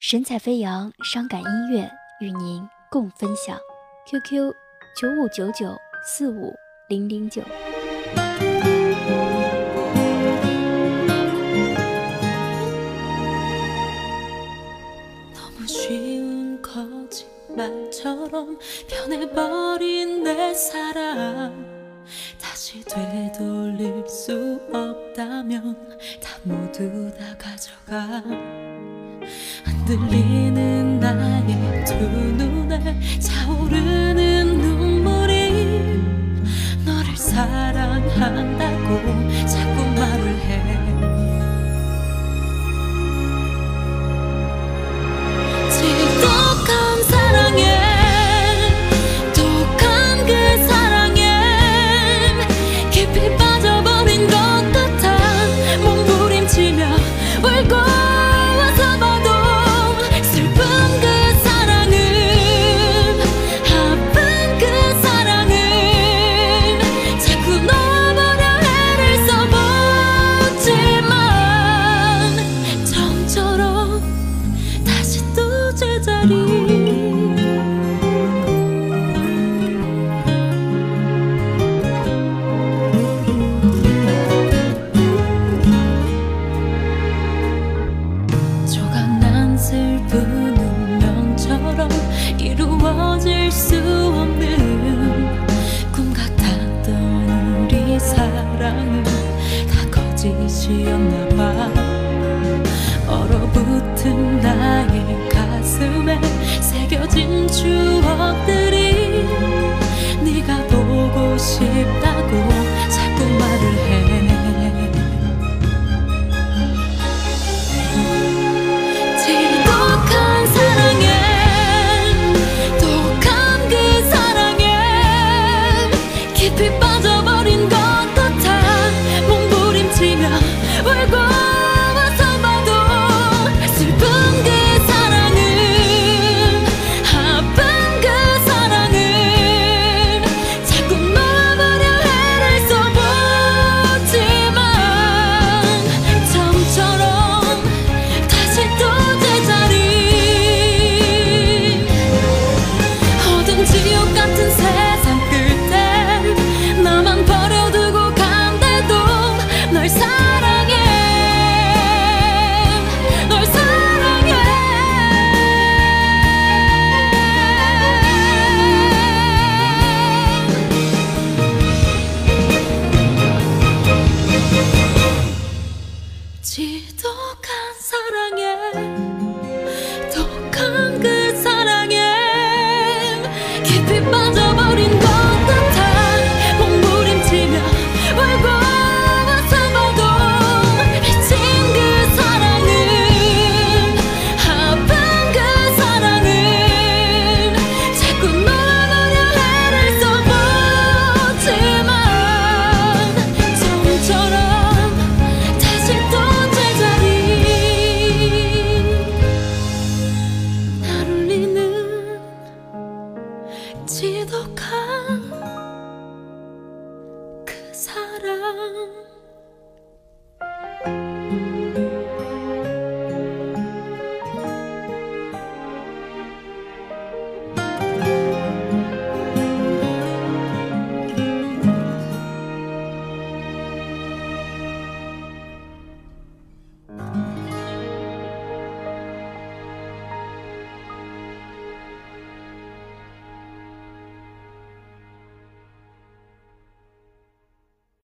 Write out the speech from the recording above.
神采飞扬，伤感音乐与您共分享。QQ 九五九九四五零零九。 흔들리는 나의 두 눈에 차오르는 거짓이었나 봐. 얼어붙은 나의 가슴에 새겨진 추억들이 네가 보고 싶다 当